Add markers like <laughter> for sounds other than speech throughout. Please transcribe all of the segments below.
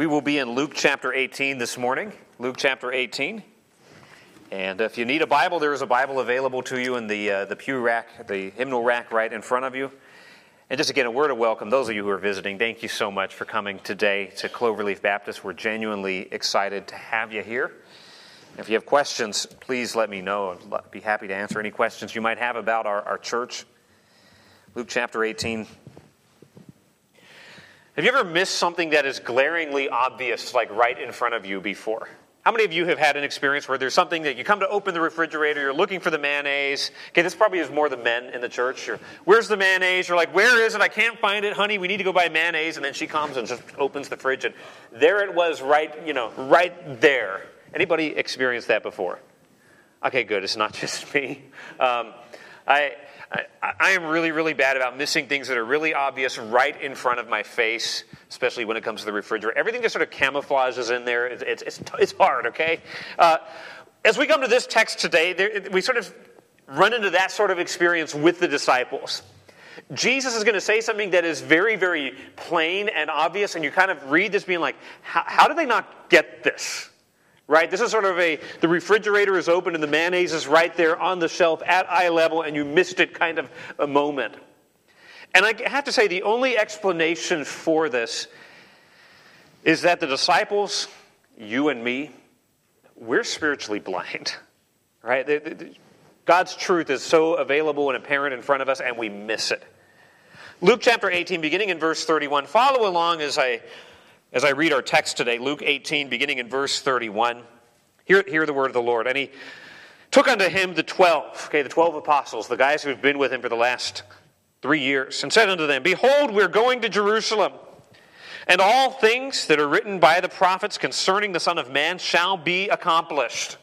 We will be in Luke chapter 18 this morning. Luke chapter 18. And if you need a Bible, there is a Bible available to you in the, uh, the pew rack, the hymnal rack right in front of you. And just again, a word of welcome. Those of you who are visiting, thank you so much for coming today to Cloverleaf Baptist. We're genuinely excited to have you here. If you have questions, please let me know. I'd be happy to answer any questions you might have about our, our church. Luke chapter 18. Have you ever missed something that is glaringly obvious, like right in front of you before? How many of you have had an experience where there's something that you come to open the refrigerator, you're looking for the mayonnaise? Okay, this probably is more the men in the church. You're, Where's the mayonnaise? You're like, where is it? I can't find it, honey. We need to go buy mayonnaise. And then she comes and just opens the fridge, and there it was, right, you know, right there. Anybody experienced that before? Okay, good. It's not <laughs> just me. Um, I I, I, am really, really bad about missing things that are really obvious right in front of my face, especially when it comes to the refrigerator. Everything just sort of camouflages in there. It's, it's, it's, hard, okay? Uh, as we come to this text today, there, we sort of run into that sort of experience with the disciples. Jesus is going to say something that is very, very plain and obvious, and you kind of read this being like, how, how do they not get this? Right? This is sort of a the refrigerator is open and the mayonnaise is right there on the shelf at eye level and you missed it kind of a moment. And I have to say, the only explanation for this is that the disciples, you and me, we're spiritually blind, right? God's truth is so available and apparent in front of us, and we miss it. Luke chapter 18, beginning in verse 31. Follow along as I as I read our text today, Luke 18, beginning in verse 31, hear, hear the word of the Lord. And he took unto him the twelve, okay, the twelve apostles, the guys who've been with him for the last three years, and said unto them, Behold, we're going to Jerusalem, and all things that are written by the prophets concerning the Son of Man shall be accomplished.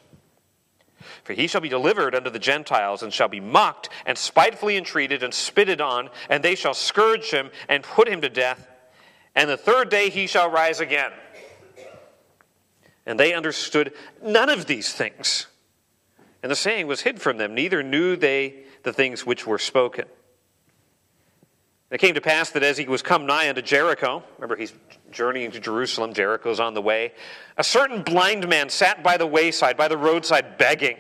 For he shall be delivered unto the Gentiles, and shall be mocked, and spitefully entreated, and spitted on, and they shall scourge him, and put him to death and the third day he shall rise again. And they understood none of these things. And the saying was hid from them, neither knew they the things which were spoken. It came to pass that as he was come nigh unto Jericho, remember he's journeying to Jerusalem, Jericho's on the way, a certain blind man sat by the wayside, by the roadside, begging.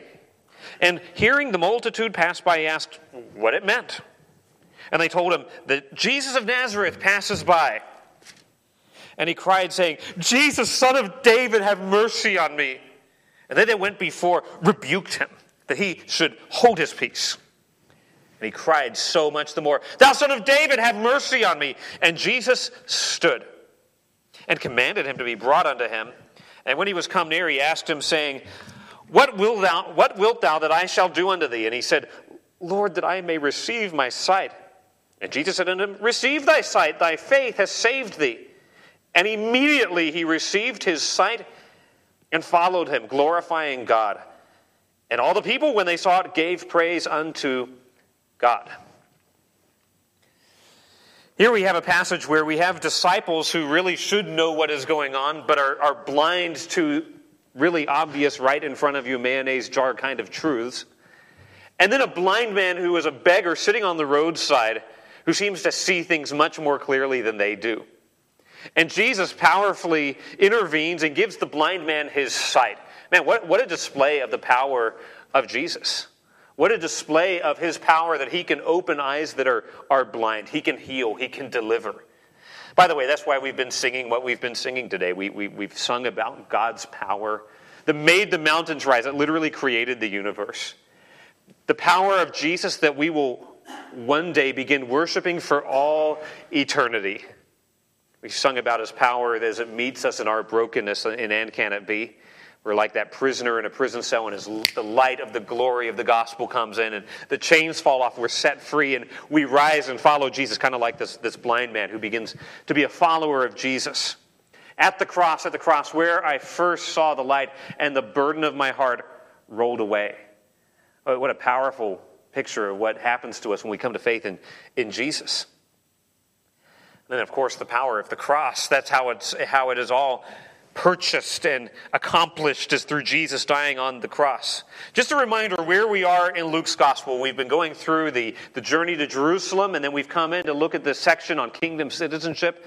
And hearing the multitude pass by, he asked what it meant. And they told him that Jesus of Nazareth passes by. And he cried, saying, Jesus, son of David, have mercy on me. And then they went before, rebuked him, that he should hold his peace. And he cried so much the more, Thou son of David, have mercy on me. And Jesus stood and commanded him to be brought unto him. And when he was come near, he asked him, saying, What wilt thou, what wilt thou that I shall do unto thee? And he said, Lord, that I may receive my sight. And Jesus said unto him, Receive thy sight, thy faith has saved thee. And immediately he received his sight and followed him, glorifying God. And all the people, when they saw it, gave praise unto God. Here we have a passage where we have disciples who really should know what is going on, but are, are blind to really obvious, right in front of you, mayonnaise jar kind of truths. And then a blind man who is a beggar sitting on the roadside who seems to see things much more clearly than they do. And Jesus powerfully intervenes and gives the blind man his sight. Man, what, what a display of the power of Jesus. What a display of his power that he can open eyes that are, are blind. He can heal. He can deliver. By the way, that's why we've been singing what we've been singing today. We, we, we've sung about God's power that made the mountains rise, that literally created the universe. The power of Jesus that we will one day begin worshiping for all eternity. We sung about his power as it meets us in our brokenness in And Can It Be? We're like that prisoner in a prison cell, and as the light of the glory of the gospel comes in, and the chains fall off, we're set free, and we rise and follow Jesus, kind of like this, this blind man who begins to be a follower of Jesus. At the cross, at the cross, where I first saw the light, and the burden of my heart rolled away. Oh, what a powerful picture of what happens to us when we come to faith in, in Jesus. And then, of course, the power of the cross. That's how, it's, how it is all purchased and accomplished is through Jesus dying on the cross. Just a reminder where we are in Luke's gospel. We've been going through the, the journey to Jerusalem, and then we've come in to look at this section on kingdom citizenship.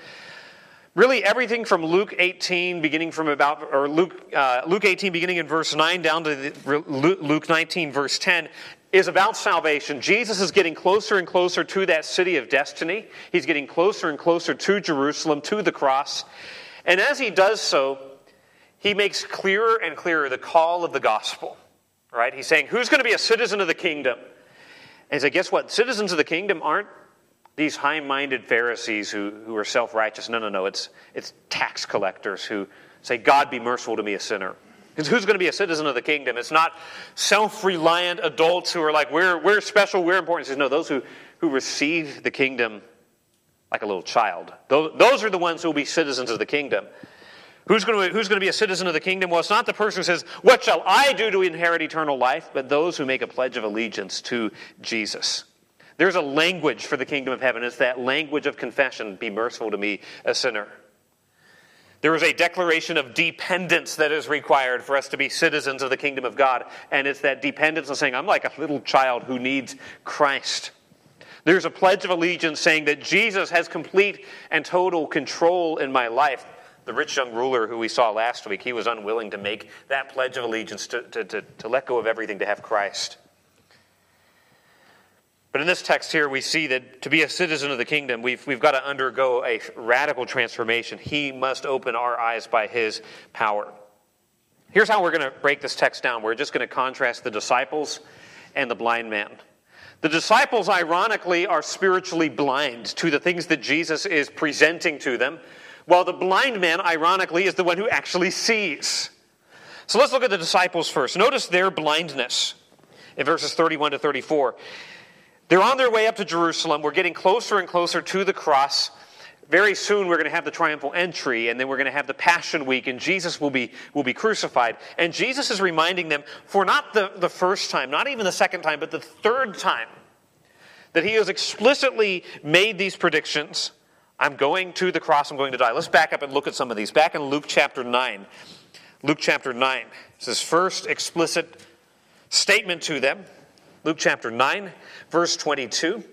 Really, everything from Luke 18, beginning from about, or Luke, uh, Luke 18, beginning in verse 9, down to the, Luke 19, verse 10, is about salvation. Jesus is getting closer and closer to that city of destiny. He's getting closer and closer to Jerusalem, to the cross. And as he does so, he makes clearer and clearer the call of the gospel. Right? He's saying, Who's going to be a citizen of the kingdom? And he said, Guess what? Citizens of the kingdom aren't these high minded Pharisees who, who are self righteous. No, no, no. It's, it's tax collectors who say, God be merciful to me, a sinner. Who's going to be a citizen of the kingdom? It's not self reliant adults who are like, we're, we're special, we're important. Says, no, those who, who receive the kingdom like a little child. Those, those are the ones who will be citizens of the kingdom. Who's going, to, who's going to be a citizen of the kingdom? Well, it's not the person who says, What shall I do to inherit eternal life? but those who make a pledge of allegiance to Jesus. There's a language for the kingdom of heaven. It's that language of confession Be merciful to me, a sinner. There is a declaration of dependence that is required for us to be citizens of the kingdom of God. And it's that dependence of saying, I'm like a little child who needs Christ. There's a pledge of allegiance saying that Jesus has complete and total control in my life. The rich young ruler who we saw last week, he was unwilling to make that pledge of allegiance, to, to, to, to let go of everything to have Christ. But in this text here, we see that to be a citizen of the kingdom, we've, we've got to undergo a radical transformation. He must open our eyes by his power. Here's how we're going to break this text down. We're just going to contrast the disciples and the blind man. The disciples, ironically, are spiritually blind to the things that Jesus is presenting to them, while the blind man, ironically, is the one who actually sees. So let's look at the disciples first. Notice their blindness in verses 31 to 34. They're on their way up to Jerusalem. We're getting closer and closer to the cross. Very soon we're going to have the triumphal entry, and then we're going to have the Passion Week, and Jesus will be, will be crucified. And Jesus is reminding them, for not the, the first time, not even the second time, but the third time, that he has explicitly made these predictions. I'm going to the cross, I'm going to die. Let's back up and look at some of these. Back in Luke chapter 9. Luke chapter 9. It's his first explicit statement to them. Luke chapter 9, verse 22.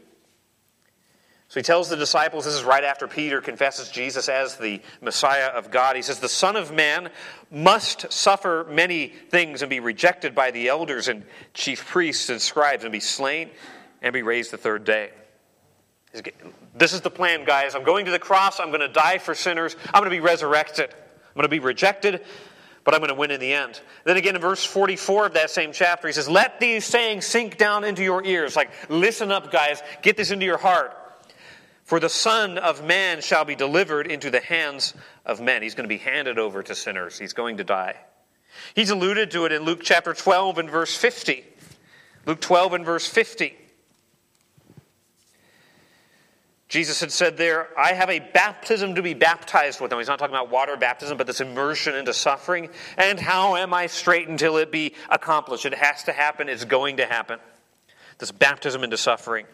So he tells the disciples, this is right after Peter confesses Jesus as the Messiah of God. He says, The Son of Man must suffer many things and be rejected by the elders and chief priests and scribes and be slain and be raised the third day. This is the plan, guys. I'm going to the cross. I'm going to die for sinners. I'm going to be resurrected. I'm going to be rejected but I'm going to win in the end. Then again, in verse 44 of that same chapter, he says, Let these sayings sink down into your ears. Like, listen up, guys. Get this into your heart. For the Son of Man shall be delivered into the hands of men. He's going to be handed over to sinners. He's going to die. He's alluded to it in Luke chapter 12 and verse 50. Luke 12 and verse 50. Jesus had said there, I have a baptism to be baptized with. Now, he's not talking about water baptism, but this immersion into suffering. And how am I straight until it be accomplished? It has to happen, it's going to happen. This baptism into suffering.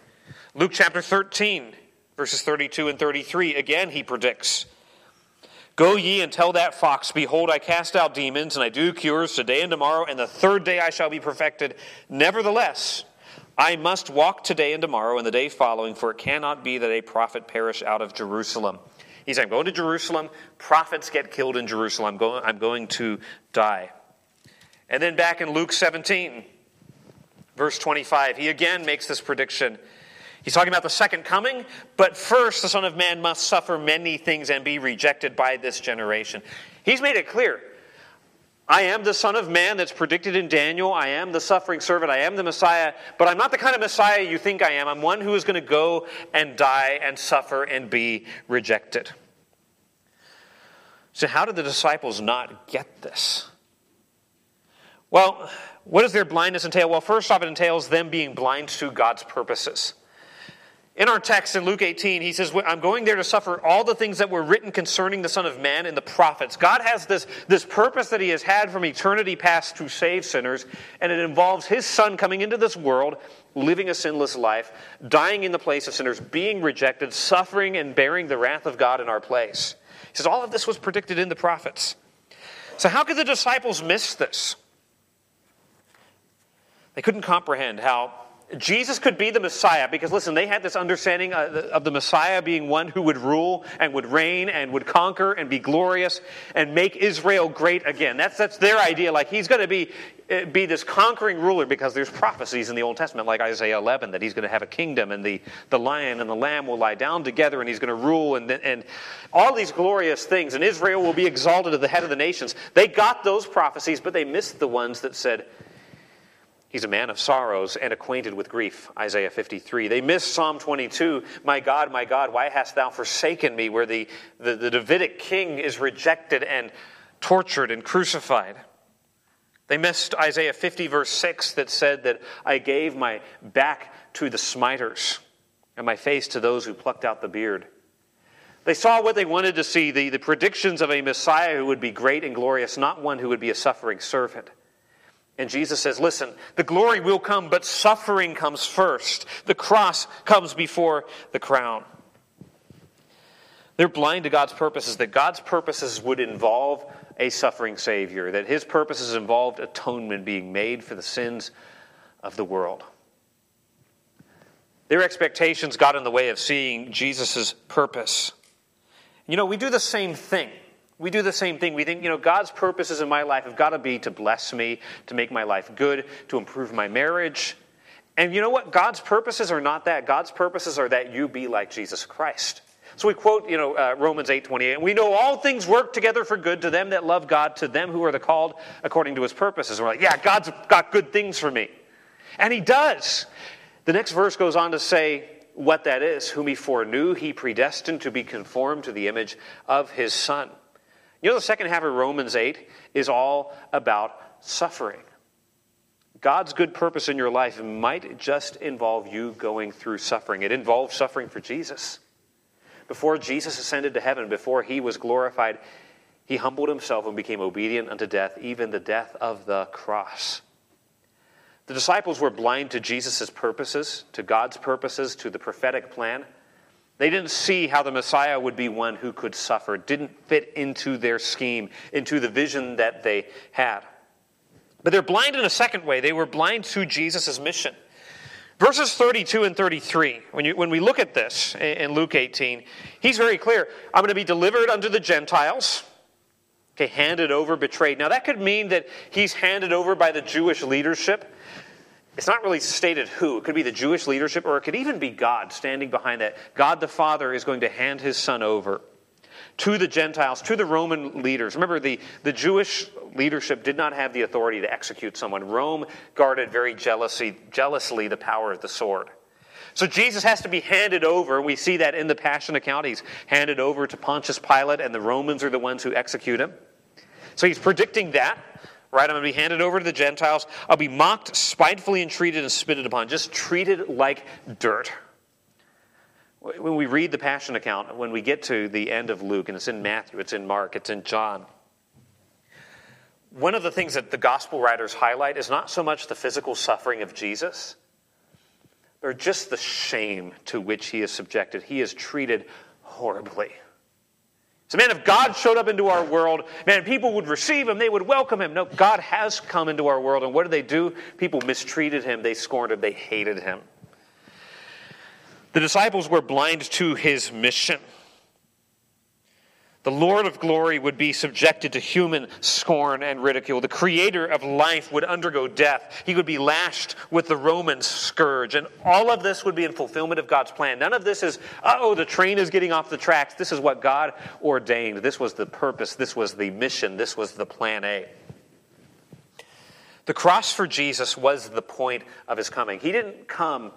Luke chapter 13, verses 32 and 33, again, he predicts Go ye and tell that fox, Behold, I cast out demons, and I do cures today and tomorrow, and the third day I shall be perfected. Nevertheless, I must walk today and tomorrow and the day following, for it cannot be that a prophet perish out of Jerusalem. He said, I'm going to Jerusalem. Prophets get killed in Jerusalem. I'm going, I'm going to die. And then back in Luke 17, verse 25, he again makes this prediction. He's talking about the second coming, but first the Son of Man must suffer many things and be rejected by this generation. He's made it clear I am the Son of Man that's predicted in Daniel. I am the suffering servant. I am the Messiah. But I'm not the kind of Messiah you think I am. I'm one who is going to go and die and suffer and be rejected. So, how did the disciples not get this? Well, what does their blindness entail? Well, first off, it entails them being blind to God's purposes. In our text in Luke 18, he says, I'm going there to suffer all the things that were written concerning the Son of Man in the prophets. God has this, this purpose that he has had from eternity past to save sinners, and it involves his Son coming into this world, living a sinless life, dying in the place of sinners, being rejected, suffering, and bearing the wrath of God in our place. He says, All of this was predicted in the prophets. So, how could the disciples miss this? They couldn't comprehend how Jesus could be the Messiah because, listen, they had this understanding of the Messiah being one who would rule and would reign and would conquer and be glorious and make Israel great again. That's, that's their idea. Like he's going to be, uh, be this conquering ruler because there's prophecies in the Old Testament, like Isaiah 11, that he's going to have a kingdom and the, the lion and the lamb will lie down together and he's going to rule and, and all these glorious things. And Israel will be exalted as the head of the nations. They got those prophecies, but they missed the ones that said, He's a man of sorrows and acquainted with grief, Isaiah 53. They miss Psalm 22, My God, my God, why hast thou forsaken me, where the, the, the Davidic king is rejected and tortured and crucified. They missed Isaiah 50, verse 6, that said that I gave my back to the smiters and my face to those who plucked out the beard. They saw what they wanted to see the, the predictions of a Messiah who would be great and glorious, not one who would be a suffering servant. And Jesus says, Listen, the glory will come, but suffering comes first. The cross comes before the crown. They're blind to God's purposes, that God's purposes would involve a suffering Savior, that His purposes involved atonement being made for the sins of the world. Their expectations got in the way of seeing Jesus' purpose. You know, we do the same thing. We do the same thing. We think, you know, God's purposes in my life have got to be to bless me, to make my life good, to improve my marriage. And you know what? God's purposes are not that. God's purposes are that you be like Jesus Christ. So we quote, you know, uh, Romans 8 28, and we know all things work together for good to them that love God, to them who are the called according to his purposes. And we're like, yeah, God's got good things for me. And he does. The next verse goes on to say what that is. Whom he foreknew, he predestined to be conformed to the image of his son. You know, the second half of Romans 8 is all about suffering. God's good purpose in your life might just involve you going through suffering. It involves suffering for Jesus. Before Jesus ascended to heaven, before he was glorified, he humbled himself and became obedient unto death, even the death of the cross. The disciples were blind to Jesus' purposes, to God's purposes, to the prophetic plan. They didn't see how the Messiah would be one who could suffer, didn't fit into their scheme, into the vision that they had. But they're blind in a second way. They were blind to Jesus' mission. Verses 32 and 33, when, you, when we look at this in Luke 18, he's very clear. I'm going to be delivered unto the Gentiles, okay, handed over, betrayed. Now, that could mean that he's handed over by the Jewish leadership it's not really stated who. It could be the Jewish leadership, or it could even be God standing behind that. God the Father is going to hand his son over to the Gentiles, to the Roman leaders. Remember, the, the Jewish leadership did not have the authority to execute someone. Rome guarded very jealously, jealously the power of the sword. So Jesus has to be handed over. We see that in the Passion account. He's handed over to Pontius Pilate, and the Romans are the ones who execute him. So he's predicting that right? I'm going to be handed over to the Gentiles. I'll be mocked, spitefully entreated, and spitted upon, just treated like dirt. When we read the Passion account, when we get to the end of Luke, and it's in Matthew, it's in Mark, it's in John, one of the things that the gospel writers highlight is not so much the physical suffering of Jesus, but just the shame to which he is subjected. He is treated horribly. So, man, if God showed up into our world, man, people would receive him, they would welcome him. No, God has come into our world, and what did they do? People mistreated him, they scorned him, they hated him. The disciples were blind to his mission. The Lord of glory would be subjected to human scorn and ridicule. The creator of life would undergo death. He would be lashed with the Roman scourge. And all of this would be in fulfillment of God's plan. None of this is, oh, the train is getting off the tracks. This is what God ordained. This was the purpose. This was the mission. This was the plan A. The cross for Jesus was the point of his coming. He didn't come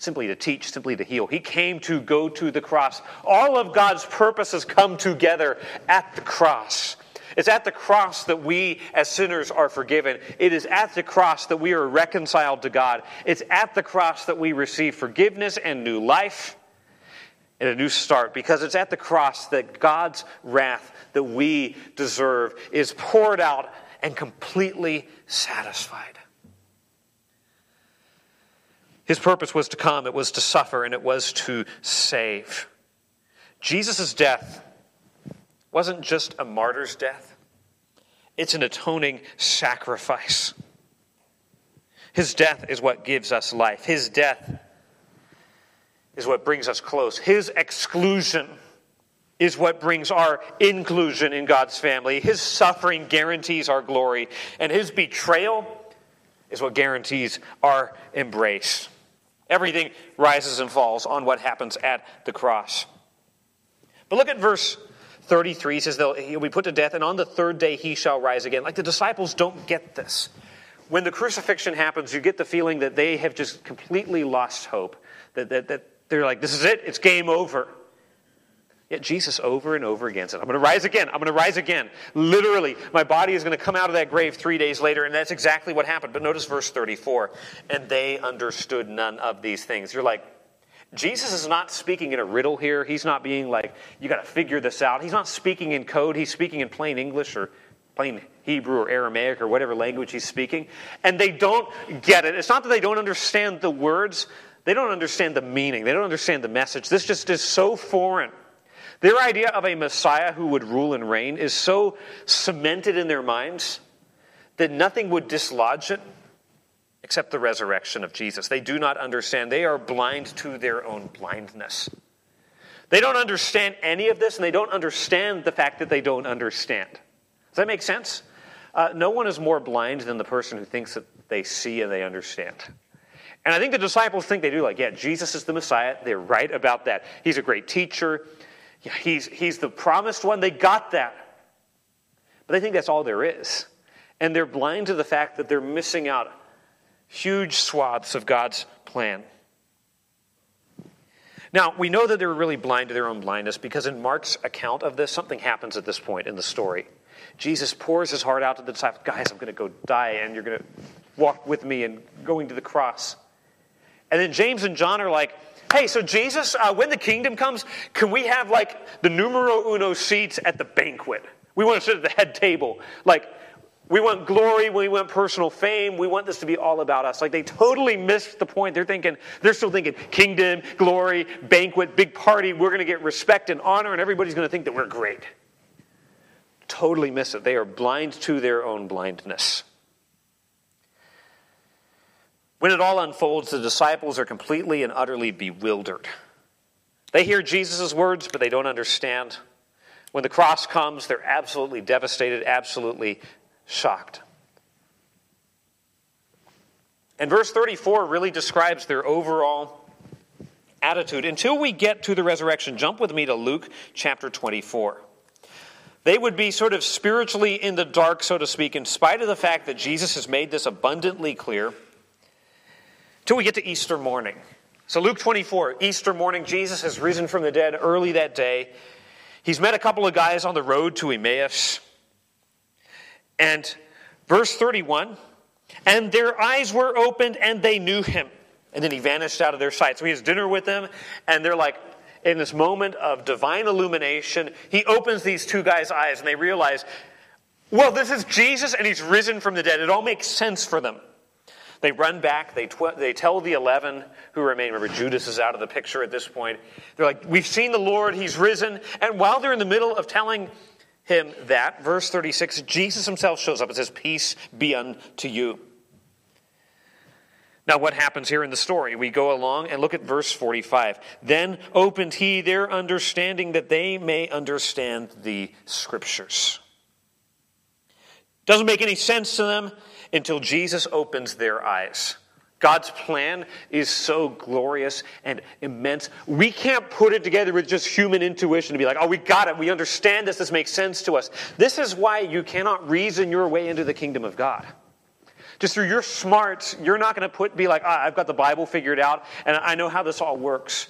simply to teach, simply to heal. He came to go to the cross. All of God's purposes come together at the cross. It's at the cross that we as sinners are forgiven. It is at the cross that we are reconciled to God. It's at the cross that we receive forgiveness and new life and a new start because it's at the cross that God's wrath that we deserve is poured out and completely satisfied. His purpose was to come, it was to suffer, and it was to save. Jesus' death wasn't just a martyr's death, it's an atoning sacrifice. His death is what gives us life. His death is what brings us close. His exclusion is what brings our inclusion in God's family. His suffering guarantees our glory, and his betrayal is what guarantees our embrace. Everything rises and falls on what happens at the cross. But look at verse 33 he says he'll be put to death, and on the third day he shall rise again. Like the disciples don't get this. When the crucifixion happens, you get the feeling that they have just completely lost hope. That, that, that they're like, this is it, it's game over. Yet Jesus over and over again said, I'm going to rise again. I'm going to rise again. Literally, my body is going to come out of that grave three days later. And that's exactly what happened. But notice verse 34 and they understood none of these things. You're like, Jesus is not speaking in a riddle here. He's not being like, you got to figure this out. He's not speaking in code. He's speaking in plain English or plain Hebrew or Aramaic or whatever language he's speaking. And they don't get it. It's not that they don't understand the words, they don't understand the meaning, they don't understand the message. This just is so foreign. Their idea of a Messiah who would rule and reign is so cemented in their minds that nothing would dislodge it except the resurrection of Jesus. They do not understand. They are blind to their own blindness. They don't understand any of this, and they don't understand the fact that they don't understand. Does that make sense? Uh, no one is more blind than the person who thinks that they see and they understand. And I think the disciples think they do, like, yeah, Jesus is the Messiah. They're right about that. He's a great teacher. Yeah, he's, he's the promised one. They got that. But they think that's all there is. And they're blind to the fact that they're missing out huge swaths of God's plan. Now, we know that they were really blind to their own blindness because in Mark's account of this, something happens at this point in the story. Jesus pours his heart out to the disciples Guys, I'm going to go die, and you're going to walk with me and going to the cross. And then James and John are like, Hey, so Jesus, uh, when the kingdom comes, can we have like the numero uno seats at the banquet? We want to sit at the head table. Like, we want glory, we want personal fame, we want this to be all about us. Like, they totally missed the point. They're thinking, they're still thinking kingdom, glory, banquet, big party. We're going to get respect and honor, and everybody's going to think that we're great. Totally miss it. They are blind to their own blindness. When it all unfolds, the disciples are completely and utterly bewildered. They hear Jesus' words, but they don't understand. When the cross comes, they're absolutely devastated, absolutely shocked. And verse 34 really describes their overall attitude. Until we get to the resurrection, jump with me to Luke chapter 24. They would be sort of spiritually in the dark, so to speak, in spite of the fact that Jesus has made this abundantly clear till we get to Easter morning. So, Luke 24, Easter morning, Jesus has risen from the dead early that day. He's met a couple of guys on the road to Emmaus. And verse 31 and their eyes were opened and they knew him. And then he vanished out of their sight. So he has dinner with them, and they're like, in this moment of divine illumination, he opens these two guys' eyes and they realize, well, this is Jesus and he's risen from the dead. It all makes sense for them. They run back, they, tw- they tell the 11 who remain. Remember, Judas is out of the picture at this point. They're like, We've seen the Lord, he's risen. And while they're in the middle of telling him that, verse 36, Jesus himself shows up and says, Peace be unto you. Now, what happens here in the story? We go along and look at verse 45. Then opened he their understanding that they may understand the scriptures. Doesn't make any sense to them until Jesus opens their eyes. God's plan is so glorious and immense. We can't put it together with just human intuition to be like, oh, we got it. We understand this. This makes sense to us. This is why you cannot reason your way into the kingdom of God. Just through your smarts, you're not going to put be like, ah, I've got the Bible figured out and I know how this all works.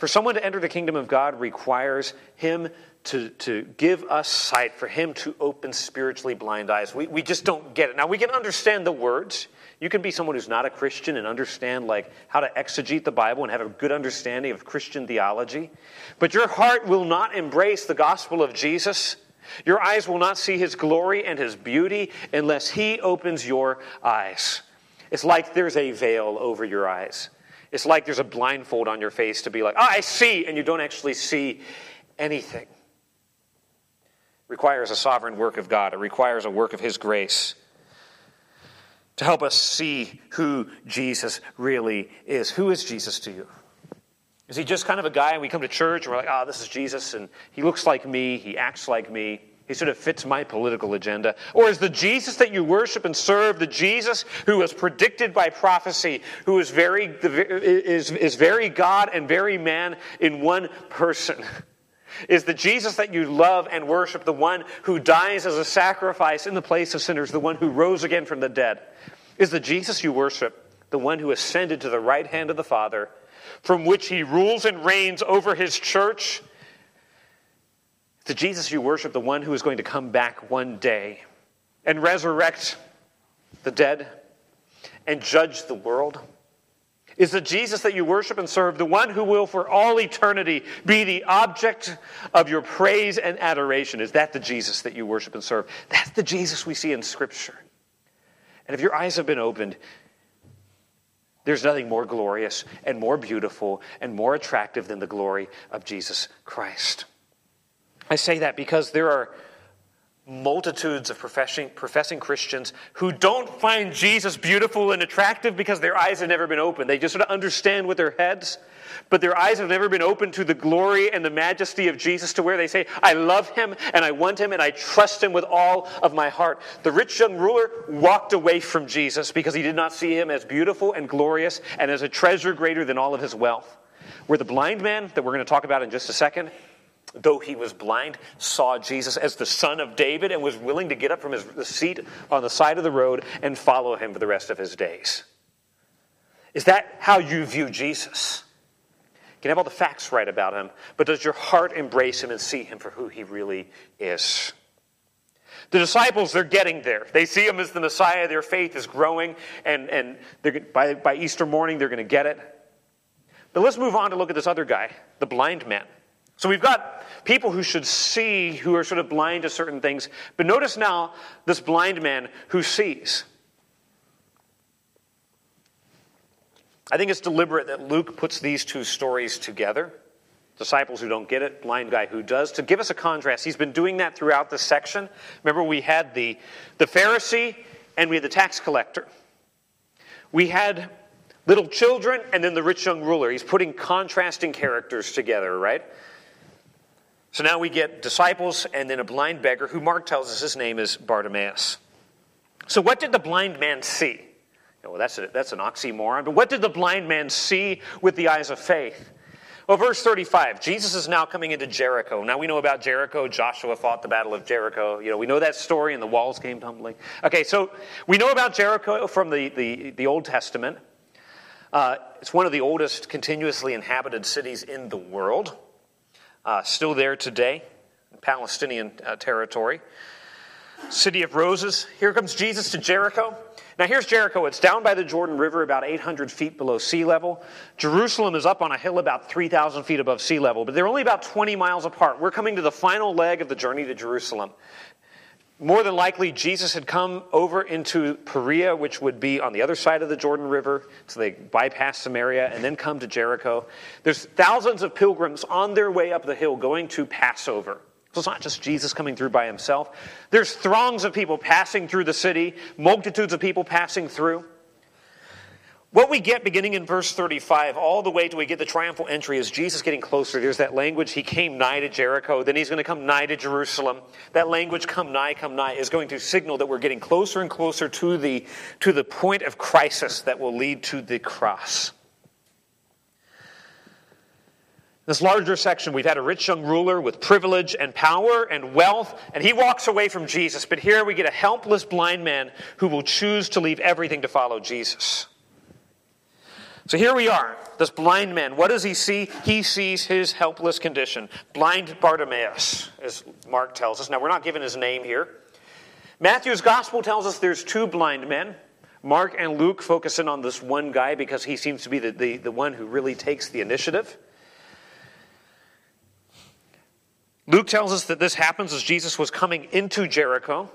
For someone to enter the kingdom of God requires him to, to give us sight, for Him to open spiritually blind eyes. We, we just don't get it. Now, we can understand the words. You can be someone who's not a Christian and understand like how to exegete the Bible and have a good understanding of Christian theology. But your heart will not embrace the gospel of Jesus. Your eyes will not see his glory and his beauty unless he opens your eyes. It's like there's a veil over your eyes. It's like there's a blindfold on your face to be like, oh, I see, and you don't actually see anything It requires a sovereign work of God, it requires a work of His grace to help us see who Jesus really is. Who is Jesus to you? Is he just kind of a guy and we come to church and we're like, oh, this is Jesus and he looks like me, he acts like me, he sort of fits my political agenda? Or is the Jesus that you worship and serve the Jesus who was predicted by prophecy, who is very, is, is very God and very man in one person? Is the Jesus that you love and worship the one who dies as a sacrifice in the place of sinners, the one who rose again from the dead? Is the Jesus you worship the one who ascended to the right hand of the Father, from which he rules and reigns over his church? The Jesus you worship, the one who is going to come back one day and resurrect the dead and judge the world? Is the Jesus that you worship and serve the one who will for all eternity be the object of your praise and adoration? Is that the Jesus that you worship and serve? That's the Jesus we see in Scripture. And if your eyes have been opened, there's nothing more glorious and more beautiful and more attractive than the glory of Jesus Christ. I say that because there are multitudes of professing, professing Christians who don't find Jesus beautiful and attractive because their eyes have never been opened. They just sort of understand with their heads, but their eyes have never been opened to the glory and the majesty of Jesus to where they say, I love him and I want him and I trust him with all of my heart. The rich young ruler walked away from Jesus because he did not see him as beautiful and glorious and as a treasure greater than all of his wealth. Where the blind man, that we're going to talk about in just a second, though he was blind, saw Jesus as the son of David and was willing to get up from his seat on the side of the road and follow him for the rest of his days. Is that how you view Jesus? You can have all the facts right about him, but does your heart embrace him and see him for who he really is? The disciples, they're getting there. They see him as the Messiah. Their faith is growing, and, and by, by Easter morning, they're going to get it. But let's move on to look at this other guy, the blind man. So we've got people who should see who are sort of blind to certain things. But notice now this blind man who sees. I think it's deliberate that Luke puts these two stories together disciples who don't get it, blind guy who does, to give us a contrast. He's been doing that throughout this section. Remember, we had the, the Pharisee and we had the tax collector. We had little children and then the rich young ruler. He's putting contrasting characters together, right? So now we get disciples and then a blind beggar who Mark tells us his name is Bartimaeus. So, what did the blind man see? Well, that's, a, that's an oxymoron, but what did the blind man see with the eyes of faith? Well, verse 35, Jesus is now coming into Jericho. Now we know about Jericho. Joshua fought the Battle of Jericho. You know, we know that story, and the walls came tumbling. Okay, so we know about Jericho from the, the, the Old Testament. Uh, it's one of the oldest continuously inhabited cities in the world uh, still there today, Palestinian uh, territory. City of Roses. Here comes Jesus to Jericho. Now, here's Jericho. It's down by the Jordan River, about 800 feet below sea level. Jerusalem is up on a hill about 3,000 feet above sea level, but they're only about 20 miles apart. We're coming to the final leg of the journey to Jerusalem. More than likely, Jesus had come over into Perea, which would be on the other side of the Jordan River. So they bypass Samaria and then come to Jericho. There's thousands of pilgrims on their way up the hill going to Passover. So it's not just Jesus coming through by himself. There's throngs of people passing through the city, multitudes of people passing through. What we get beginning in verse 35, all the way till we get the triumphal entry, is Jesus getting closer. There's that language, he came nigh to Jericho, then he's going to come nigh to Jerusalem. That language, come nigh, come nigh, is going to signal that we're getting closer and closer to the, to the point of crisis that will lead to the cross. This larger section, we've had a rich young ruler with privilege and power and wealth, and he walks away from Jesus. But here we get a helpless blind man who will choose to leave everything to follow Jesus. So here we are, this blind man. What does he see? He sees his helpless condition. Blind Bartimaeus, as Mark tells us. Now, we're not given his name here. Matthew's gospel tells us there's two blind men. Mark and Luke focus in on this one guy because he seems to be the, the, the one who really takes the initiative. Luke tells us that this happens as Jesus was coming into Jericho.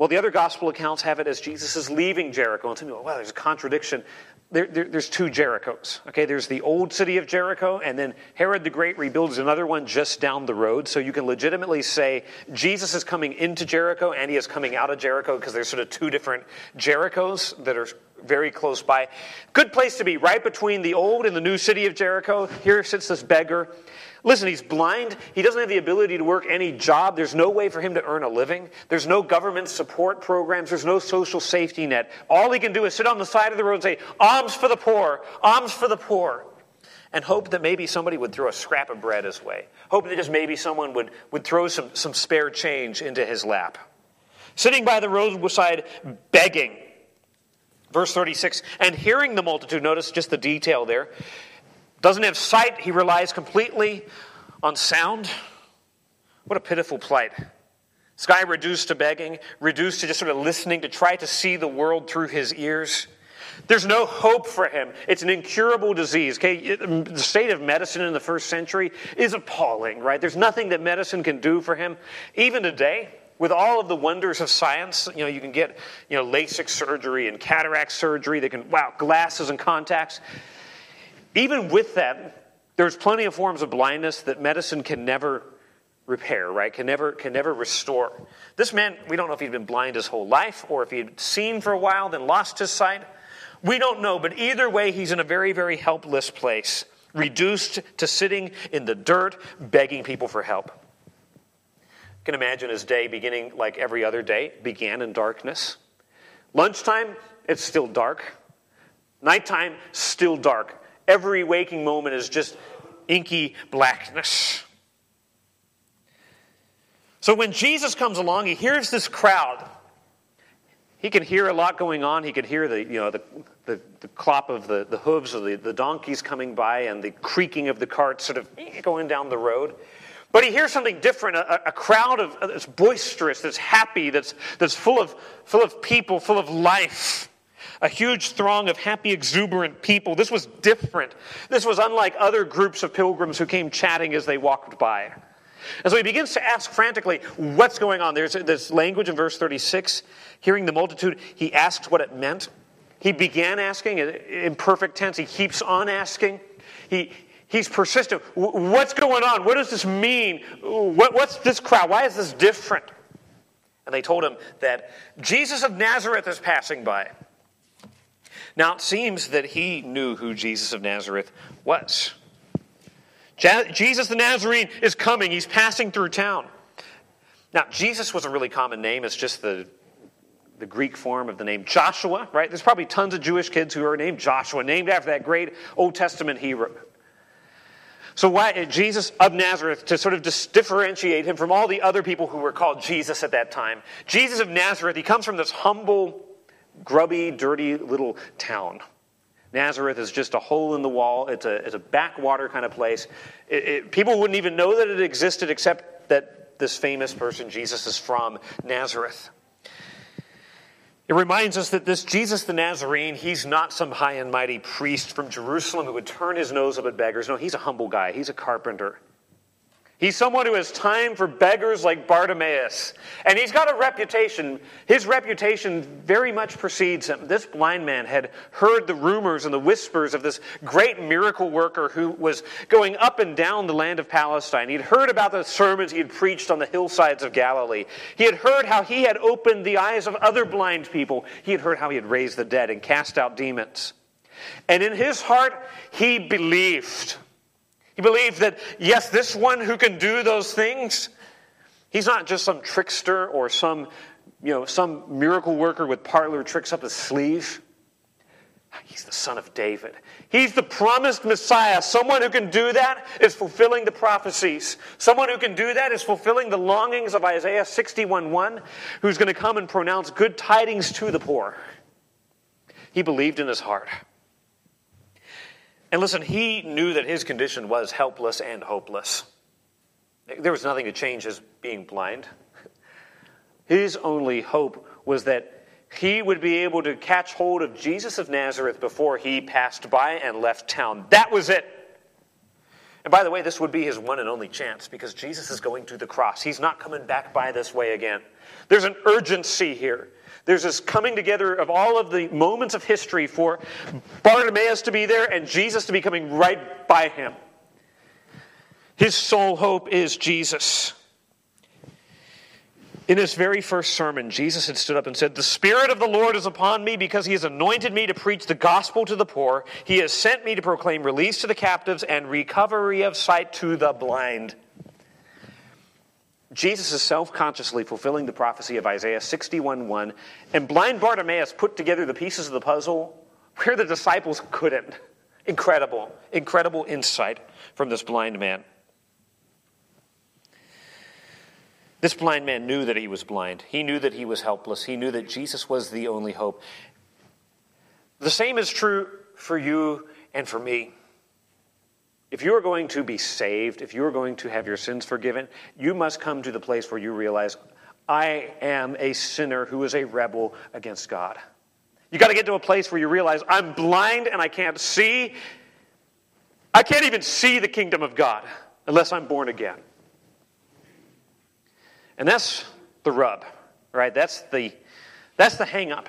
Well, the other gospel accounts have it as Jesus is leaving Jericho. And some people, well, there's a contradiction. There, there, there's two Jerichos. Okay, there's the old city of Jericho, and then Herod the Great rebuilds another one just down the road. So you can legitimately say Jesus is coming into Jericho and he is coming out of Jericho because there's sort of two different Jerichos that are very close by. Good place to be, right between the old and the new city of Jericho. Here sits this beggar. Listen, he's blind. He doesn't have the ability to work any job. There's no way for him to earn a living. There's no government support programs. There's no social safety net. All he can do is sit on the side of the road and say, Alms for the poor, alms for the poor. And hope that maybe somebody would throw a scrap of bread his way. Hope that just maybe someone would, would throw some, some spare change into his lap. Sitting by the roadside begging. Verse 36, and hearing the multitude, notice just the detail there. Doesn't have sight, he relies completely on sound. What a pitiful plight. This guy reduced to begging, reduced to just sort of listening to try to see the world through his ears. There's no hope for him. It's an incurable disease. Okay, um, the state of medicine in the first century is appalling, right? There's nothing that medicine can do for him. Even today, with all of the wonders of science, you know, you can get, you know, LASIK surgery and cataract surgery. They can, wow, glasses and contacts. Even with that, there's plenty of forms of blindness that medicine can never repair, right? Can never, can never restore. This man, we don't know if he'd been blind his whole life or if he'd seen for a while, then lost his sight. We don't know, but either way, he's in a very, very helpless place, reduced to sitting in the dirt, begging people for help. You can imagine his day beginning like every other day, began in darkness. Lunchtime, it's still dark. Nighttime, still dark. Every waking moment is just inky blackness. So when Jesus comes along, he hears this crowd. He can hear a lot going on. He could hear the, you know, the, the, the clop of the, the hooves of the, the donkeys coming by and the creaking of the carts sort of going down the road. But he hears something different a, a crowd of, that's boisterous, that's happy, that's, that's full, of, full of people, full of life a huge throng of happy, exuberant people. This was different. This was unlike other groups of pilgrims who came chatting as they walked by. And so he begins to ask frantically, What's going on? There's this language in verse 36. Hearing the multitude, he asks what it meant. He began asking in perfect tense. He keeps on asking. He, he's persistent. What's going on? What does this mean? What, what's this crowd? Why is this different? And they told him that Jesus of Nazareth is passing by. Now, it seems that he knew who Jesus of Nazareth was. Jesus the Nazarene is coming, he's passing through town. Now, Jesus was a really common name, it's just the, the Greek form of the name Joshua, right? There's probably tons of Jewish kids who are named Joshua, named after that great Old Testament hero. So, why eh, Jesus of Nazareth to sort of differentiate him from all the other people who were called Jesus at that time? Jesus of Nazareth, he comes from this humble grubby, dirty little town. Nazareth is just a hole in the wall. It's a, it's a backwater kind of place. It, it, people wouldn't even know that it existed except that this famous person, Jesus, is from Nazareth. It reminds us that this Jesus the Nazarene, he's not some high and mighty priest from Jerusalem who would turn his nose up at beggars. No, he's a humble guy. He's a carpenter. He's someone who has time for beggars like Bartimaeus. And he's got a reputation. His reputation very much precedes him. This blind man had heard the rumors and the whispers of this great miracle worker who was going up and down the land of Palestine. He'd heard about the sermons he had preached on the hillsides of Galilee. He had heard how he had opened the eyes of other blind people. He had heard how he had raised the dead and cast out demons. And in his heart, he believed. He believed that, yes, this one who can do those things, he's not just some trickster or some, you know, some miracle worker with parlor tricks up his sleeve. He's the son of David. He's the promised Messiah. Someone who can do that is fulfilling the prophecies. Someone who can do that is fulfilling the longings of Isaiah 61:1, who's going to come and pronounce good tidings to the poor. He believed in his heart. And listen, he knew that his condition was helpless and hopeless. There was nothing to change his being blind. His only hope was that he would be able to catch hold of Jesus of Nazareth before he passed by and left town. That was it. And by the way, this would be his one and only chance because Jesus is going to the cross. He's not coming back by this way again. There's an urgency here. There's this coming together of all of the moments of history for Bartimaeus to be there and Jesus to be coming right by him. His sole hope is Jesus. In his very first sermon, Jesus had stood up and said, The Spirit of the Lord is upon me because he has anointed me to preach the gospel to the poor. He has sent me to proclaim release to the captives and recovery of sight to the blind. Jesus is self consciously fulfilling the prophecy of Isaiah 61 1, and blind Bartimaeus put together the pieces of the puzzle where the disciples couldn't. Incredible, incredible insight from this blind man. This blind man knew that he was blind. He knew that he was helpless. He knew that Jesus was the only hope. The same is true for you and for me. If you are going to be saved, if you are going to have your sins forgiven, you must come to the place where you realize, I am a sinner who is a rebel against God. You got to get to a place where you realize, I'm blind and I can't see. I can't even see the kingdom of God unless I'm born again. And that's the rub, right? That's the, that's the hang up.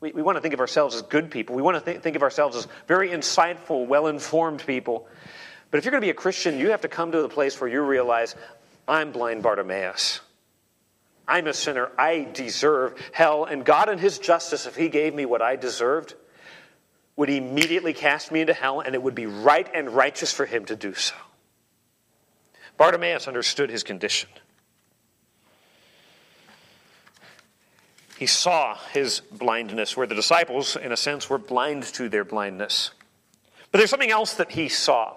We, we want to think of ourselves as good people. We want to th- think of ourselves as very insightful, well informed people. But if you're going to be a Christian, you have to come to the place where you realize, I'm blind Bartimaeus. I'm a sinner. I deserve hell. And God, in His justice, if He gave me what I deserved, would immediately cast me into hell, and it would be right and righteous for Him to do so. Bartimaeus understood his condition. He saw his blindness, where the disciples, in a sense, were blind to their blindness. But there's something else that he saw.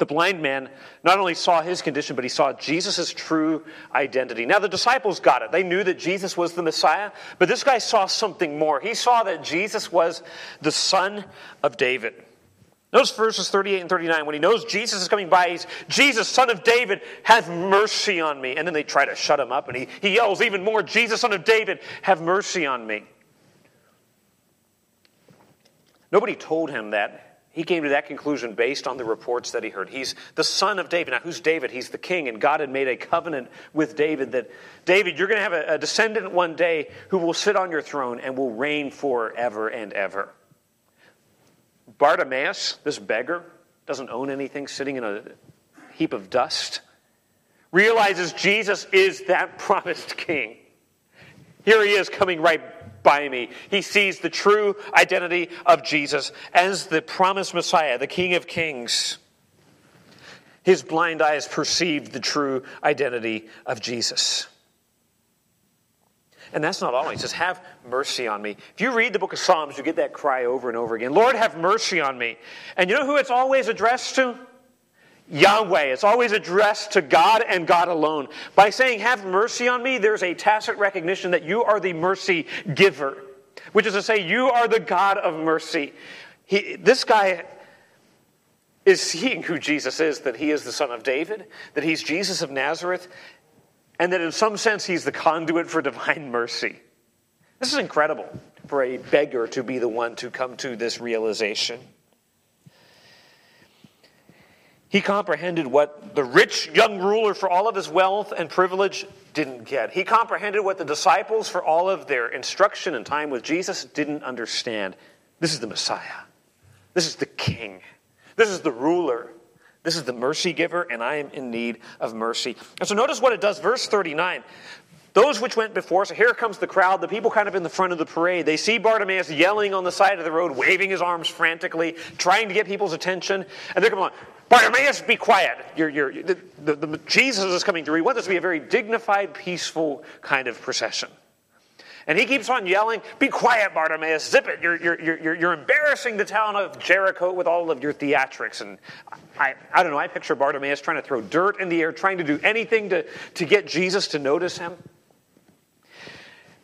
The blind man not only saw his condition, but he saw Jesus' true identity. Now, the disciples got it. They knew that Jesus was the Messiah, but this guy saw something more. He saw that Jesus was the son of David. Notice verses 38 and 39. When he knows Jesus is coming by, he's, Jesus, son of David, have mercy on me. And then they try to shut him up, and he, he yells even more, Jesus, son of David, have mercy on me. Nobody told him that. He came to that conclusion based on the reports that he heard. He's the son of David. Now, who's David? He's the king, and God had made a covenant with David that, David, you're going to have a, a descendant one day who will sit on your throne and will reign forever and ever. Bartimaeus, this beggar, doesn't own anything, sitting in a heap of dust, realizes Jesus is that <laughs> promised king. Here he is coming right by me. He sees the true identity of Jesus as the promised Messiah, the King of Kings. His blind eyes perceived the true identity of Jesus. And that's not all. He says, Have mercy on me. If you read the book of Psalms, you get that cry over and over again Lord, have mercy on me. And you know who it's always addressed to? Yahweh. It's always addressed to God and God alone. By saying, Have mercy on me, there's a tacit recognition that you are the mercy giver, which is to say, you are the God of mercy. He, this guy is seeing who Jesus is, that he is the son of David, that he's Jesus of Nazareth, and that in some sense he's the conduit for divine mercy. This is incredible for a beggar to be the one to come to this realization. He comprehended what the rich young ruler, for all of his wealth and privilege, didn't get. He comprehended what the disciples, for all of their instruction and time with Jesus, didn't understand. This is the Messiah. This is the King. This is the ruler. This is the mercy giver, and I am in need of mercy. And so notice what it does. Verse 39. Those which went before, so here comes the crowd, the people kind of in the front of the parade. They see Bartimaeus yelling on the side of the road, waving his arms frantically, trying to get people's attention. And they're going, Bartimaeus, be quiet. You're, you're, the, the, the, Jesus is coming through. We want this to be a very dignified, peaceful kind of procession. And he keeps on yelling, Be quiet, Bartimaeus, zip it. You're, you're, you're, you're embarrassing the town of Jericho with all of your theatrics. And I, I don't know, I picture Bartimaeus trying to throw dirt in the air, trying to do anything to, to get Jesus to notice him.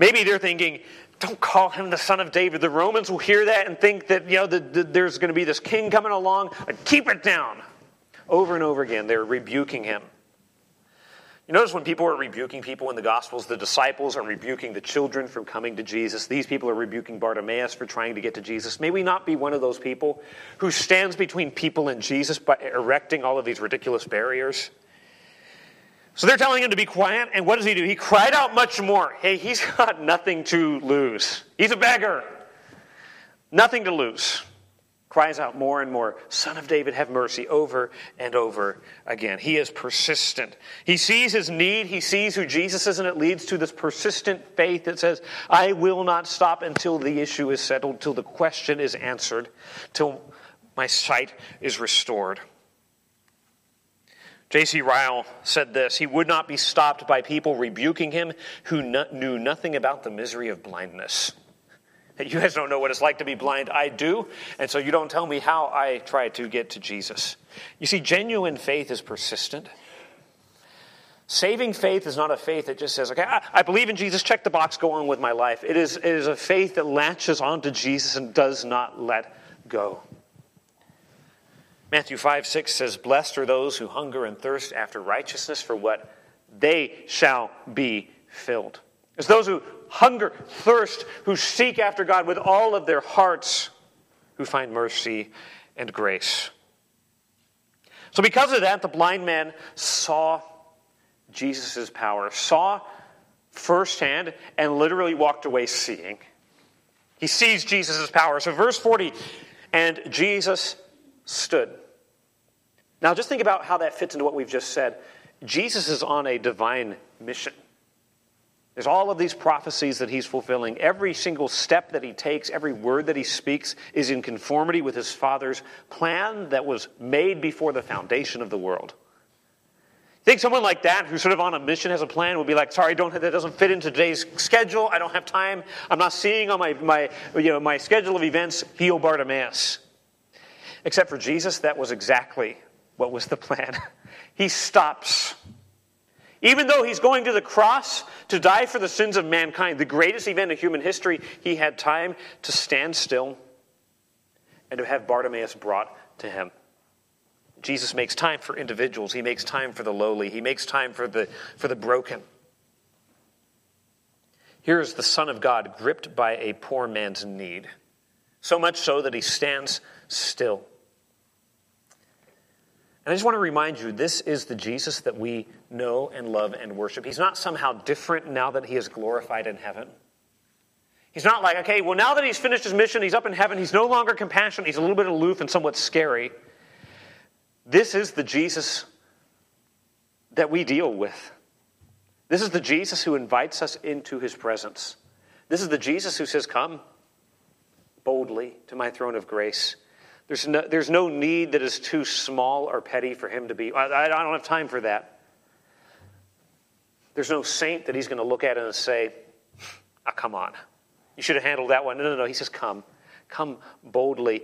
Maybe they're thinking, don't call him the son of David. The Romans will hear that and think that, you know, the, the, there's going to be this king coming along. Keep it down. Over and over again, they're rebuking him. You notice when people are rebuking people in the Gospels, the disciples are rebuking the children from coming to Jesus. These people are rebuking Bartimaeus for trying to get to Jesus. May we not be one of those people who stands between people and Jesus by erecting all of these ridiculous barriers. So they're telling him to be quiet, and what does he do? He cried out much more. Hey, he's <laughs> got nothing to lose. He's a beggar. Nothing to lose cries out more and more, Son of David, have mercy, over and over again. He is persistent. He sees his need, he sees who Jesus is, and it leads to this persistent faith that says, I will not stop until the issue is settled, till the question is answered, till my sight is restored. J.C. Ryle said this He would not be stopped by people rebuking him who knew nothing about the misery of blindness. <laughs> You guys don't know what it's like to be blind. I do. And so you don't tell me how I try to get to Jesus. You see, genuine faith is persistent. Saving faith is not a faith that just says, okay, I, I, believe in Jesus, check the box, go on with my life. It is, it is a faith that latches onto Jesus and does not let go. Matthew 5 6 says, Blessed are those who hunger and thirst after righteousness, for what? They shall be filled. It's those who hunger, thirst, who seek after God with all of their hearts, who find mercy and grace. So, because of that, the blind man saw Jesus' power, saw firsthand, and literally walked away seeing. He sees Jesus' power. So, verse 40, and Jesus stood. Now, just think about how that fits into what we've just said. Jesus is on a divine mission. There's all of these prophecies that he's fulfilling. Every single step that he takes, every word that he speaks is in conformity with his Father's plan that was made before the foundation of the world. Think someone like that, who's sort of on a mission, has a plan, would be like, sorry, don't, that doesn't fit into today's schedule. I don't have time. I'm not seeing on my, my, you know, my schedule of events heal Bartimaeus. Except for Jesus, that was exactly what was the plan. <laughs> he stops even though he's going to the cross to die for the sins of mankind, the greatest event in human history, he had time to stand still and to have Bartimaeus brought to him. Jesus makes time for individuals, he makes time for the lowly, he makes time for the, for the broken. Here is the Son of God gripped by a poor man's need, so much so that he stands still. And I just want to remind you this is the Jesus that we know and love and worship. He's not somehow different now that he is glorified in heaven. He's not like, okay, well, now that he's finished his mission, he's up in heaven, he's no longer compassionate, he's a little bit aloof and somewhat scary. This is the Jesus that we deal with. This is the Jesus who invites us into his presence. This is the Jesus who says, Come boldly to my throne of grace. There's no, there's no need that is too small or petty for him to be. I, I don't have time for that. There's no saint that he's going to look at and say, oh, come on. You should have handled that one. No, no, no. He says, come. Come boldly.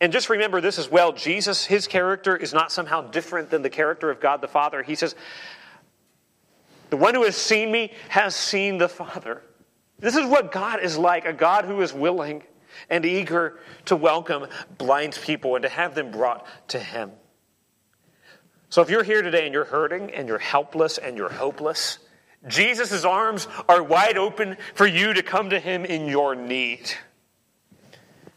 And just remember this as well Jesus, his character is not somehow different than the character of God the Father. He says, The one who has seen me has seen the Father. This is what God is like a God who is willing and eager to welcome blind people and to have them brought to Him. So if you're here today and you're hurting and you're helpless and you're hopeless, Jesus' arms are wide open for you to come to Him in your need.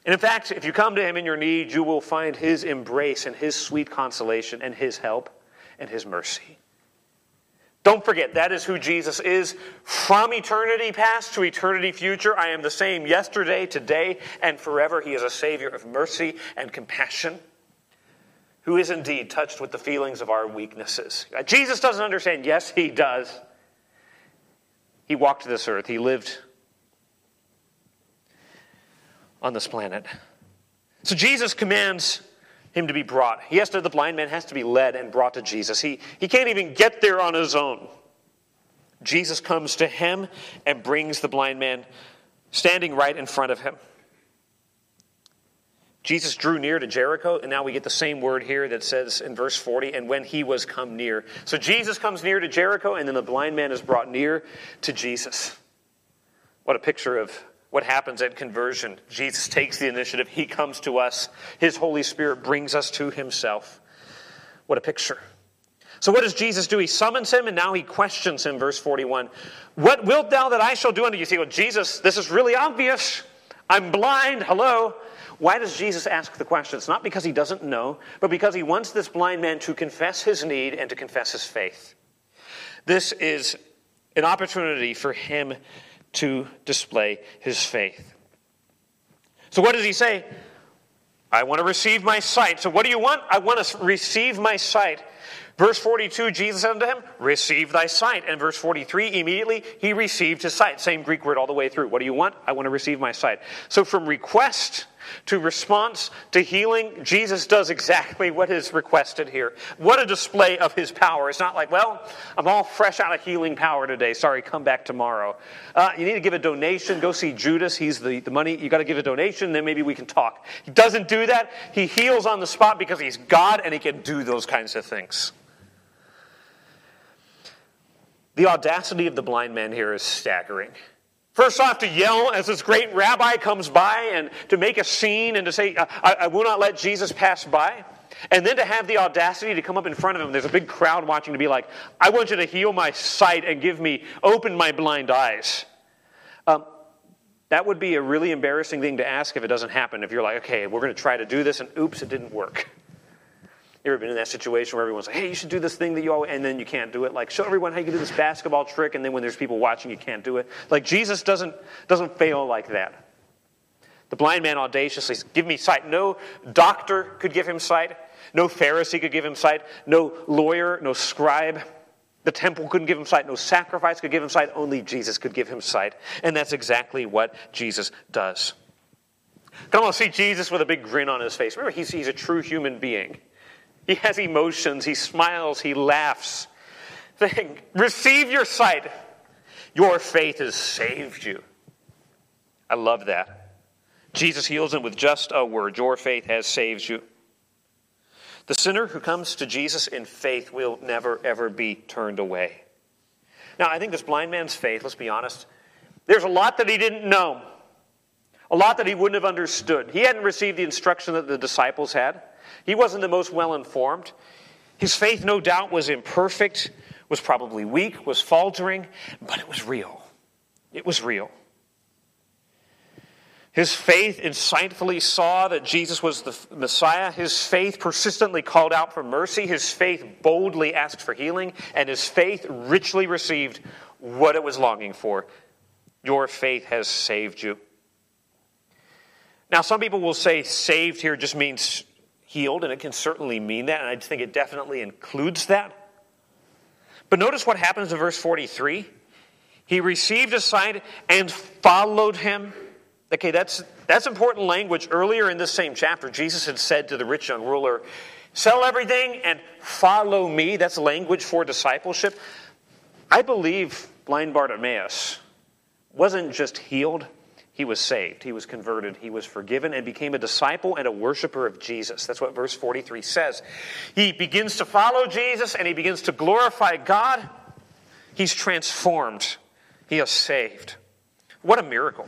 And in fact, if you come to Him in your need, you will find His embrace and His sweet consolation and His help and His mercy. Don't forget, that is who Jesus is. From eternity past to eternity future, I am the same yesterday, today, and forever. He is a Savior of mercy and compassion who is indeed touched with the feelings of our weaknesses. Uh, Jesus doesn't understand. Yes, he does. He walked this earth, he lived on this planet. So Jesus commands him to be brought. He has to, the blind man has to be led and brought to Jesus. He, he can't even get there on his own. Jesus comes to him and brings the blind man standing right in front of him. Jesus drew near to Jericho, and now we get the same word here that says in verse 40, and when he was come near. So Jesus comes near to Jericho, and then the blind man is brought near to Jesus. What a picture of what happens at conversion. Jesus takes the initiative, he comes to us, his Holy Spirit brings us to himself. What a picture. So, what does Jesus do? He summons him and now he questions him, verse 41. What wilt thou that I shall do unto you? See, well, Jesus, this is really obvious. I'm blind. Hello. Why does Jesus ask the question? It's not because he doesn't know, but because he wants this blind man to confess his need and to confess his faith. This is an opportunity for him to display his faith. So, what does he say? I want to receive my sight. So, what do you want? I want to receive my sight. Verse 42, Jesus said unto him, Receive thy sight. And verse 43, immediately he received his sight. Same Greek word all the way through. What do you want? I want to receive my sight. So from request to response to healing, Jesus does exactly what is requested here. What a display of his power. It's not like, well, I'm all fresh out of healing power today. Sorry, come back tomorrow. Uh, you need to give a donation. Go see Judas. He's the, the money. You got to give a donation, then maybe we can talk. He doesn't do that. He heals on the spot because he's God and he can do those kinds of things. The audacity of the blind man here is staggering. First off, to yell as this great rabbi comes by and to make a scene and to say, I, I, will not let Jesus pass by. And then to have the audacity to come up in front of him. There's a big crowd watching to be like, I want you to heal my sight and give me, open my blind eyes. Um, that would be a really embarrassing thing to ask if it doesn't happen. If you're like, okay, we're going to try to do this, and oops, it didn't work. You ever been in that situation where everyone's like, hey, you should do this thing that you always, and then you can't do it? Like, show everyone how you can do this basketball trick, and then when there's people watching, you can't do it. Like, Jesus doesn't, doesn't fail like that. The blind man audaciously says, Give me sight. No doctor could give him sight. No Pharisee could give him sight. No lawyer, no scribe. The temple couldn't give him sight. No sacrifice could give him sight. Only Jesus could give him sight. And that's exactly what Jesus does. Come on, see Jesus with a big grin on his face. Remember, he's, he's a true human being. He has emotions. He smiles. He laughs. Receive your sight. Your faith has saved you. I love that. Jesus heals him with just a word Your faith has saved you. The sinner who comes to Jesus in faith will never, ever be turned away. Now, I think this blind man's faith, let's be honest, there's a lot that he didn't know, a lot that he wouldn't have understood. He hadn't received the instruction that the disciples had. He wasn't the most well informed. His faith, no doubt, was imperfect, was probably weak, was faltering, but it was real. It was real. His faith insightfully saw that Jesus was the Messiah. His faith persistently called out for mercy. His faith boldly asked for healing. And his faith richly received what it was longing for. Your faith has saved you. Now, some people will say saved here just means healed, and it can certainly mean that, and I think it definitely includes that. But notice what happens in verse 43. He received a sight and followed him. Okay, that's, that's important language. Earlier in this same chapter, Jesus had said to the rich young ruler, Sell everything and follow me. That's language for discipleship. I believe blind Bartimaeus wasn't just healed, he was saved, he was converted, he was forgiven, and became a disciple and a worshiper of Jesus. That's what verse 43 says. He begins to follow Jesus and he begins to glorify God. He's transformed, he is saved. What a miracle.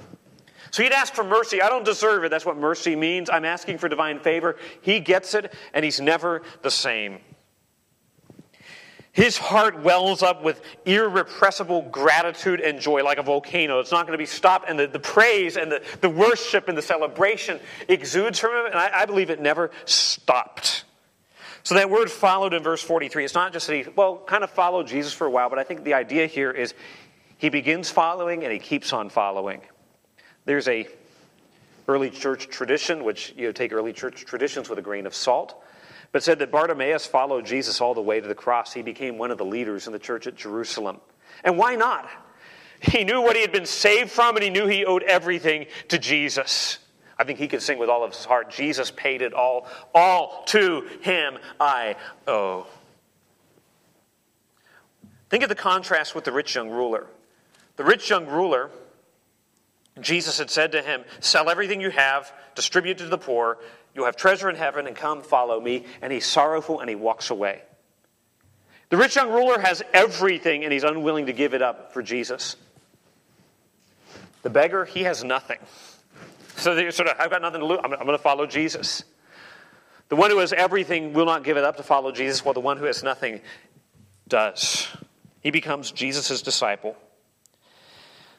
So he'd ask for mercy. I don't deserve it. That's what mercy means. I'm asking for divine favor. He gets it, and he's never the same. His heart wells up with irrepressible gratitude and joy like a volcano. It's not going to be stopped. And the, the praise and the, the worship and the celebration exudes from him. And I, I believe it never stopped. So that word followed in verse 43. It's not just that he, well, kind of followed Jesus for a while, but I think the idea here is he begins following and he keeps on following. There's a early church tradition, which you know, take early church traditions with a grain of salt but said that Bartimaeus followed Jesus all the way to the cross. He became one of the leaders in the church at Jerusalem. And why not? He knew what he had been saved from, and he knew he owed everything to Jesus. I think he could sing with all of his heart Jesus paid it all. All to him I owe. Think of the contrast with the rich young ruler. The rich young ruler, Jesus had said to him, Sell everything you have, distribute to the poor, you have treasure in heaven, and come follow me. And he's sorrowful and he walks away. The rich young ruler has everything and he's unwilling to give it up for Jesus. The beggar, he has nothing. So they sort of, I've got nothing to lose. I'm, I'm going to follow Jesus. The one who has everything will not give it up to follow Jesus, while the one who has nothing does. He becomes Jesus' disciple.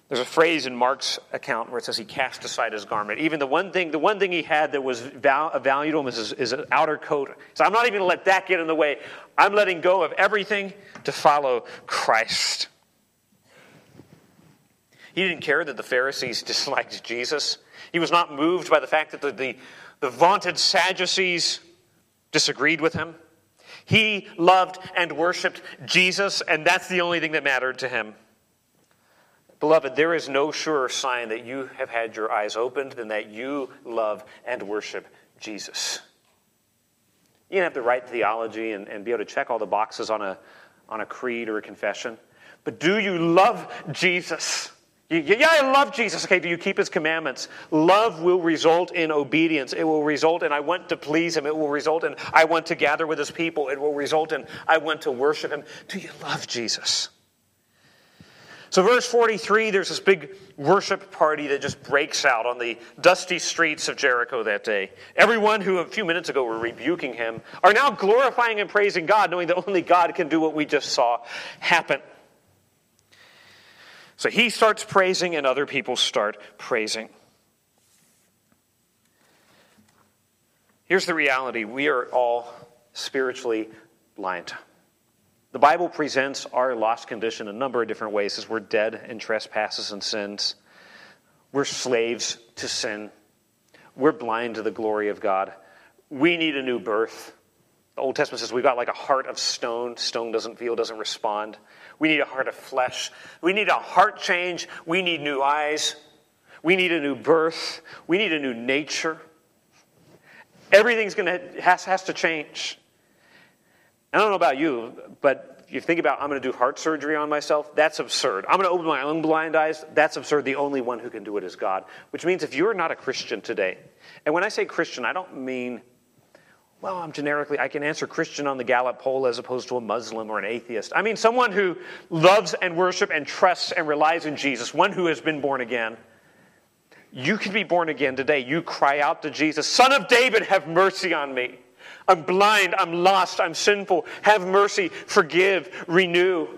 There's a phrase in Mark's account where it says he cast aside his garment. Even the one thing, the one thing he had that was val- to him is his, his outer coat. So I'm not even going to let that get in the way. I'm letting go of everything to follow Christ. He didn't care that the Pharisees disliked Jesus. He was not moved by the fact that the, the, the vaunted Sadducees disagreed with him. He loved and worshiped Jesus, and that's the only thing that mattered to him. Beloved, there is no surer sign that you have had your eyes opened than that you love and worship Jesus. You don't have the right theology and, and be able to check all the boxes on a, on a creed or a confession. But do you love Jesus? Yeah, I love Jesus. Okay, do you keep his commandments? Love will result in obedience. It will result in I want to please him. It will result in I want to gather with his people. It will result in I want to worship him. Do you love Jesus? So, verse 43, there's this big worship party that just breaks out on the dusty streets of Jericho that day. Everyone who a few minutes ago were rebuking him are now glorifying and praising God, knowing that only God can do what we just saw happen. So he starts praising, and other people start praising. Here's the reality we are all spiritually blind. The Bible presents our lost condition a number of different ways as we're dead in trespasses and sins. We're slaves to sin. We're blind to the glory of God. We need a new birth. The Old Testament says we've got like a heart of stone. Stone doesn't feel, doesn't respond. We need a heart of flesh. We need a heart change. We need new eyes. We need a new birth. We need a new nature. Everything's going to has, has to change. I don't know about you, but if you think about I'm going to do heart surgery on myself, that's absurd. I'm going to open my own blind eyes, that's absurd. The only one who can do it is God. Which means if you're not a Christian today, and when I say Christian, I don't mean, well, I'm generically, I can answer Christian on the Gallup poll as opposed to a Muslim or an atheist. I mean someone who loves and worships and trusts and relies in Jesus, one who has been born again. You can be born again today. You cry out to Jesus, Son of David, have mercy on me. I'm blind, I'm lost, I'm sinful. Have mercy, forgive, renew.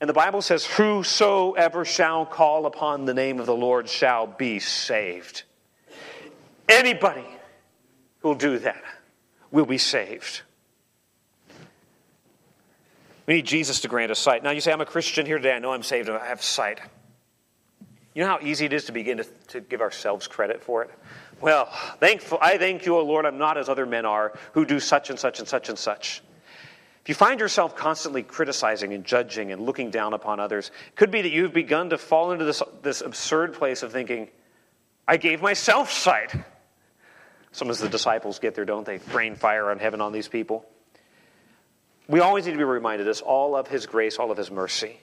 And the Bible says, Whosoever shall call upon the name of the Lord shall be saved. Anybody who'll do that will be saved. We need Jesus to grant us sight. Now, you say, I'm a Christian here today. I know I'm saved. I have sight. You know how easy it is to begin to, to give ourselves credit for it? Well, thankful, I thank you, O Lord, I'm not as other men are who do such and such and such and such. If you find yourself constantly criticizing and judging and looking down upon others, it could be that you've begun to fall into this, this absurd place of thinking, I gave myself sight. Some of the disciples get there, don't they? Rain fire on heaven on these people. We always need to be reminded it's all of His grace, all of His mercy.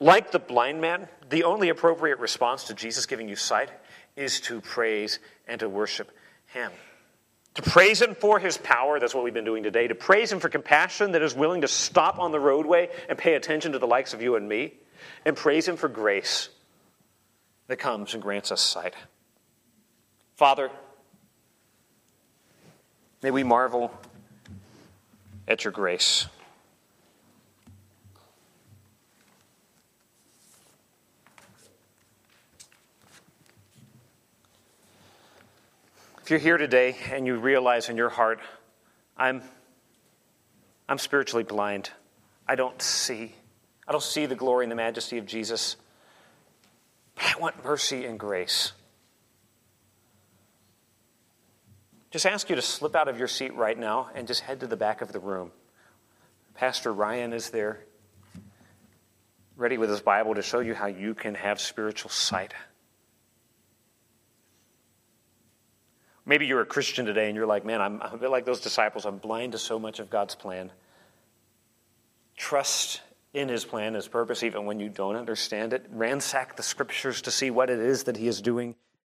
Like the blind man, the only appropriate response to Jesus giving you sight is to praise and to worship Him. To praise Him for His power, that's what we've been doing today. To praise Him for compassion that is willing to stop on the roadway and pay attention to the likes of you and me. And praise Him for grace that comes and grants us sight. Father, may we marvel at your grace. If you're here today and you realize in your heart, I'm, I'm spiritually blind, I don't see. I don't see the glory and the majesty of Jesus. But I want mercy and grace. Just ask you to slip out of your seat right now and just head to the back of the room. Pastor Ryan is there, ready with his Bible to show you how you can have spiritual sight. Maybe you're a Christian today and you're like, man, I'm, <laughs> a bit like those disciples. I'm blind to so much of God's plan. Trust in his plan, his purpose, even when you don't understand it. Ransack the scriptures to see what it is that he is doing.